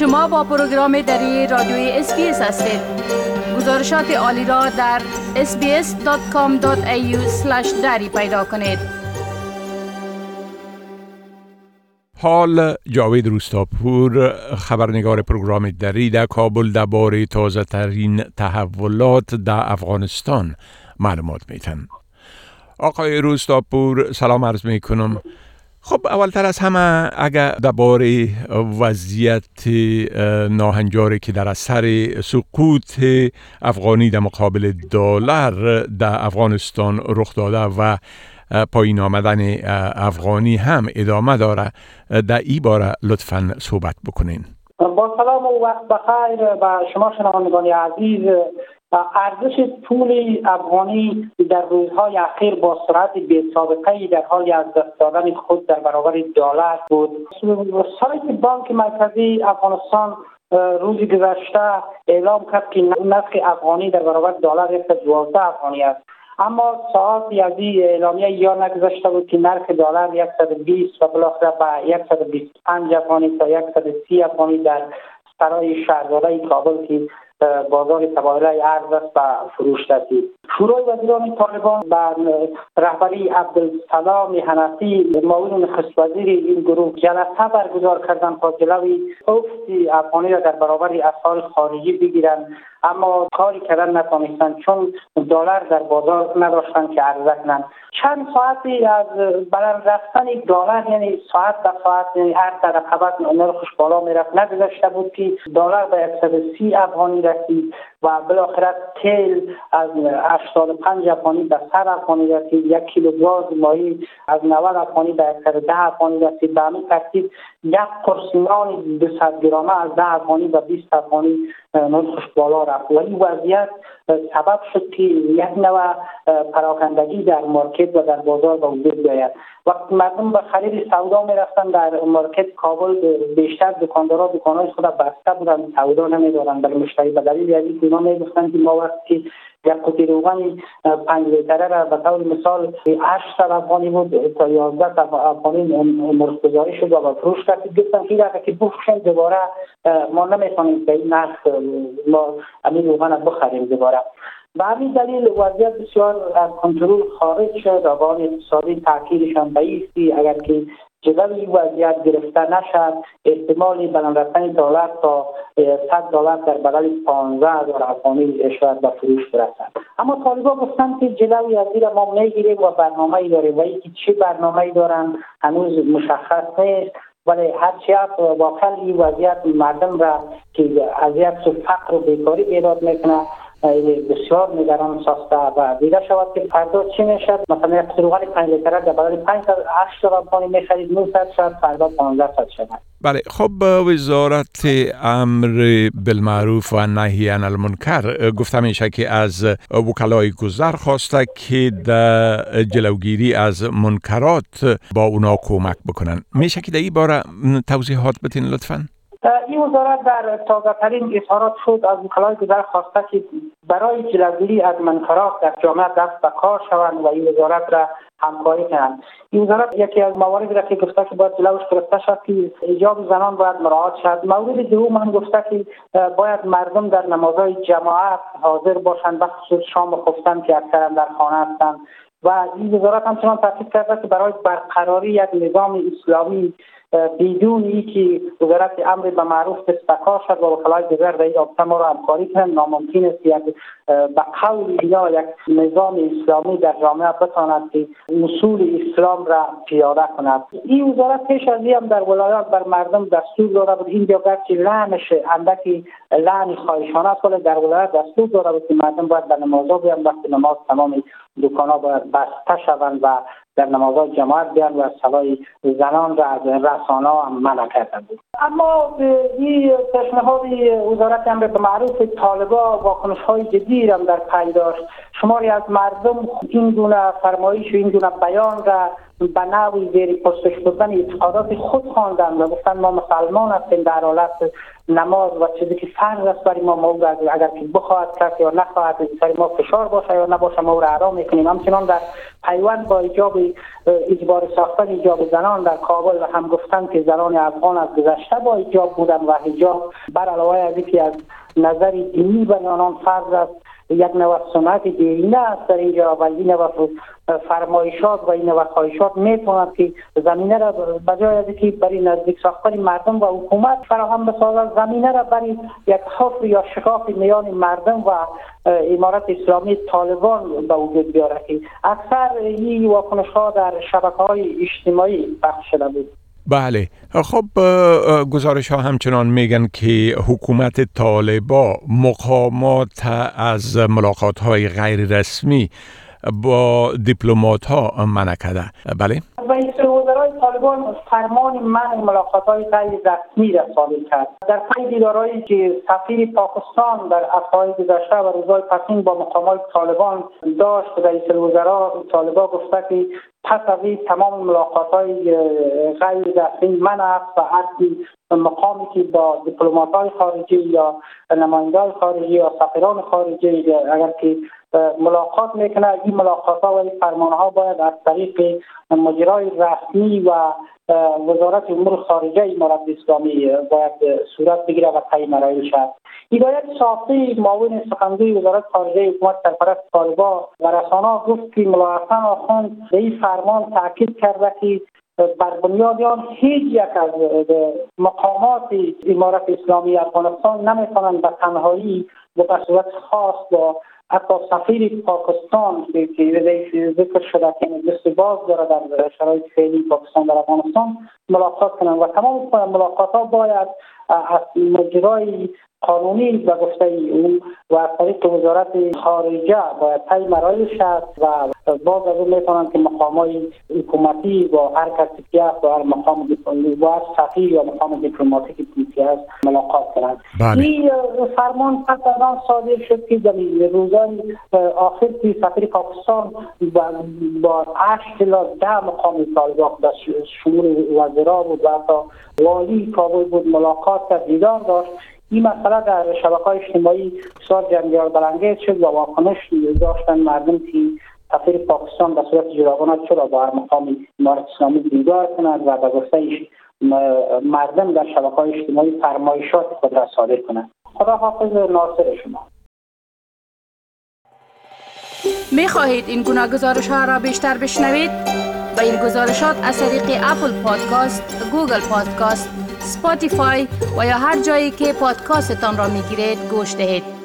شما با پروگرام دری رادیوی SBS هستید. گزارشات عالی را در sbs.com.au دری پیدا کنید. حال جاوید روستاپور خبرنگار پروگرام دری در کابل درباره تازه ترین تحولات در افغانستان معلومات میتن آقای روستاپور سلام عرض می کنم خب اولتر از همه اگر درباره وضعیت ناهنجاری که در اثر سقوط افغانی در مقابل دلار در افغانستان رخ داده و پایین آمدن افغانی هم ادامه داره در ای باره لطفا صحبت بکنین. با سلام و وقت بخیر. و شما شنوندگان عزیز ارزش پول افغانی در روزهای اخیر با سرعت بی سابقه در حال از دست دادن خود در برابر دلار بود. سایت بانک مرکزی افغانستان روزی گذشته اعلام کرد که نرخ افغانی در برابر دلار 112 افغانی است. اما ساعتی از این اعلامیه یا نگذاشته بود که نرخ دلار 120 و بالاخره به 125 افغانی تا 130 افغانی در سرای شهرداری کابل که بازار تبادله ارز است و فروش رسید شورای وزیران طالبان به رهبری عبدالسلام حنفی معاون نخست وزیر این گروه جلسه برگزار کردن تا جلوی افت افغانی را در برابر اسعار خارجی بگیرند. اما کاری کردن نتانستند چون دلار در بازار نداشتند که عرضه چند ساعتی از بلند رفتن دلار یعنی ساعت به ساعت یعنی هر رقبت نرخش بالا می‌رفت. نگذاشته بود که دلار به 130 افغانی رسید. و بالاخره تیل از 85 افغانی به 100 افغانی رسید یک کیلو گاز ماهی از 90 افغانی به 110 افغانی رسید. به همین ترتیب یک قرص نان 200 گرمه از 10 افغانی و 20 افغانی نرخش بالا رفت. و این وضعیت سبب شد که یک نوع پراکندگی در مارکت و در بازار به وجود بیاید. وقتی مردم به خرید سودا می رفتن در مارکت کابل بیشتر دکاندارا دکانهای خود بسته بودن سودا نمیدارن برای مشتری به دلیل اینکه اینا می‌گفتن که ما وقتی یک قطعه روغن پنج لیتره را به طور مثال هشت افغانی بود تا یازده افغانی مرخگذاری شد و به فروش رسید. گفتن که اگر که بفروشیم دوباره ما نمی‌تونیم به این نرخ ما همین روغن بخریم دوباره. به همین دلیل وضعیت بسیار از کنترل خارج شد. آقای اقتصادی تاکیدشان بایستی اگر که جلوی این وضعیت گرفته نشد. احتمالی بلند رفتن دلار تا 100 دلار در بغل 15 هزار افغانی شاید به فروش برسد. اما طالبا گفتند که جلوی از ما می‌گیریم و برنامه ای داریم و اینکه چه برنامه ای دارن؟ هنوز مشخص نیست. ولی هرچی واقعا این وضعیت مردم را که اذیت و فقر و بیکاری ایجاد می‌کنه. بسیار نگران ساسته و دیده شود که فردا چی می‌شد مثلا یک سروغن 5 لیتره در بدل 5 تا 8 تا افغانی می‌خرید 900 شد فردا 1500 شود. بله خب وزارت امر بالمعروف و نهی عن المنکر گفته میشه که از وکلای گذر خواسته که در جلوگیری از منکرات با اونا کمک بکنن. میشه که در این باره توضیحات بتین لطفاً؟ این وزارت در تازه ترین اظهارات شد از وکلای گذر خواسته که برای جلوگیری از منکرات در جامعه دست به کار شوند و این وزارت را همکاری کنند. این وزارت یکی از مواردی را که گفته که باید جلوش گرفته شد که ایجاب زنان باید مراعات شد مورد دوم هم گفته که باید مردم در نمازهای جماعت حاضر باشند بخصوص شام خفتن که اکثرا در خانه هستند. و این وزارت همچنان تاکید کرده که برای برقراری یک نظام اسلامی بدون اینکه وزارت امر به معروف دستکار شد و وکلای دیگر در این رابطه ما را همکاری کنند ناممکن است یک به قول یا یک نظام اسلامی در جامعه بتواند که اصول اسلام را پیاده کند. این وزارت پیش از هم در ولایات بر مردم دستور داده بود. اینجا گرچه لعنش اندکی لعن خواهشانه است ولی در ولایت دستور داده بود که مردم باید به نمازها بیان وقتی نماز تمام دکانها باید بسته شوند و در نمازهای جماعت بیان و سوای زنان را از رسانه هم منع کرده بود. اما این پیشنهاد وزارت امر به معروف طالبا واکنش های جدی هم در پی داشت. شماری از مردم این گونه فرمایش و این گونه بیان را به نوعی زیر پرسش بودن اعتقادات خود خواندن و گفتن ما مسلمان هستیم در حالت نماز و چیزی که فرض است برای ما ما اگر که بخواهد کرد یا نخواهد سر ما فشار باشه یا نباشه ما او را اعرام می‌کنیم. همچنان در پیوند با ایجاب اجبار ساختن ایجاب زنان در کابل و هم گفتن که زنان افغان از گذشته با ایجاب بودن و حجاب. بر علاوه از اینکه از نظر دینی برای آنان فرض است یک نوع سنت دیرینه است. در اینجا و این نوع فرمایشات و این نوع خواهشات می‌توند که زمینه را بجای از که برای نزدیک ساختن مردم و حکومت فراهم بسازد زمینه را برای یک حفر یا شکاف میان مردم و امارت اسلامی طالبان به وجود بیاره که اکثر این واکنش ها در شبکه های اجتماعی پخش شده بود. بله. خب گزارش ها همچنان میگن که حکومت طالبا مقامات از ملاقات های غیر رسمی با دیپلمات ها منع کرده بله. طالبان فرمان من ملاقات های غیر رسمی را صادر کرد. در پی دیدارهایی که سفیر پاکستان در افهای گذشته و روزهای پسین با مقامات طالبان داشت رئیس الوزرا طالبان گفته که پس از این تمام ملاقات های غیر رسمی من است و هر مقامی که با دیپلمات های خارجی یا نماینده خارجی یا سفیران خارجی اگر که ملاقات می‌کنه این ملاقات ها و این فرمان ها باید از طریق مجرای رسمی و وزارت امور خارجه امارت اسلامی باید صورت بگیره و طی مراحل شد هدایت صافی معاون سخنگوی وزارت خارجه حکومت سرپرست طالبا و رسانه گفت که ملاحسن آخوند به این فرمان تاکید کرده که بر بنیاد هیچ یک از مقامات امارت اسلامی افغانستان نمی‌توانند به تنهایی و به صورت خاص با حتی سفیر پاکستان که ذکر شده که دست باز داره در شرایط فعلی پاکستان در افغانستان ملاقات کنند و تمام ملاقات ها باید از مجرای قانونی به گفته او و از طریق وزارت خارجه باید طی مراحل شد و باز از اون می‌تونن که مقام های حکومتی با هر کسی که هست با هر مقام با هر سفیر یا مقام دیپلماتیک که هست ملاقات کنند بله. این فرمان پس از آن صادر شد که در روزهای آخر که سفیر پاکستان با هشت الا ده مقام طالبان در شمول وزرا بود و حتی والی کابل بود ملاقات کرد دیدار داشت این مسئله در شبکه های اجتماعی بسیار جنجال برانگیز شد و واکنش داشتن مردم که سفیر پاکستان به صورت جداگانه چرا با هر مقام امارت اسلامی دیدار کنند و به گفته مردم در شبکه های اجتماعی فرمایشات خود را صادر کنند خدا حافظ ناصر شما می خواهید این گونه گزارش ها را بیشتر بشنوید؟ به این گزارشات از طریق Apple Podcast، Google Podcast، Spotify و یا هر جایی که پادکاستتان را می گیرید گوش دهید.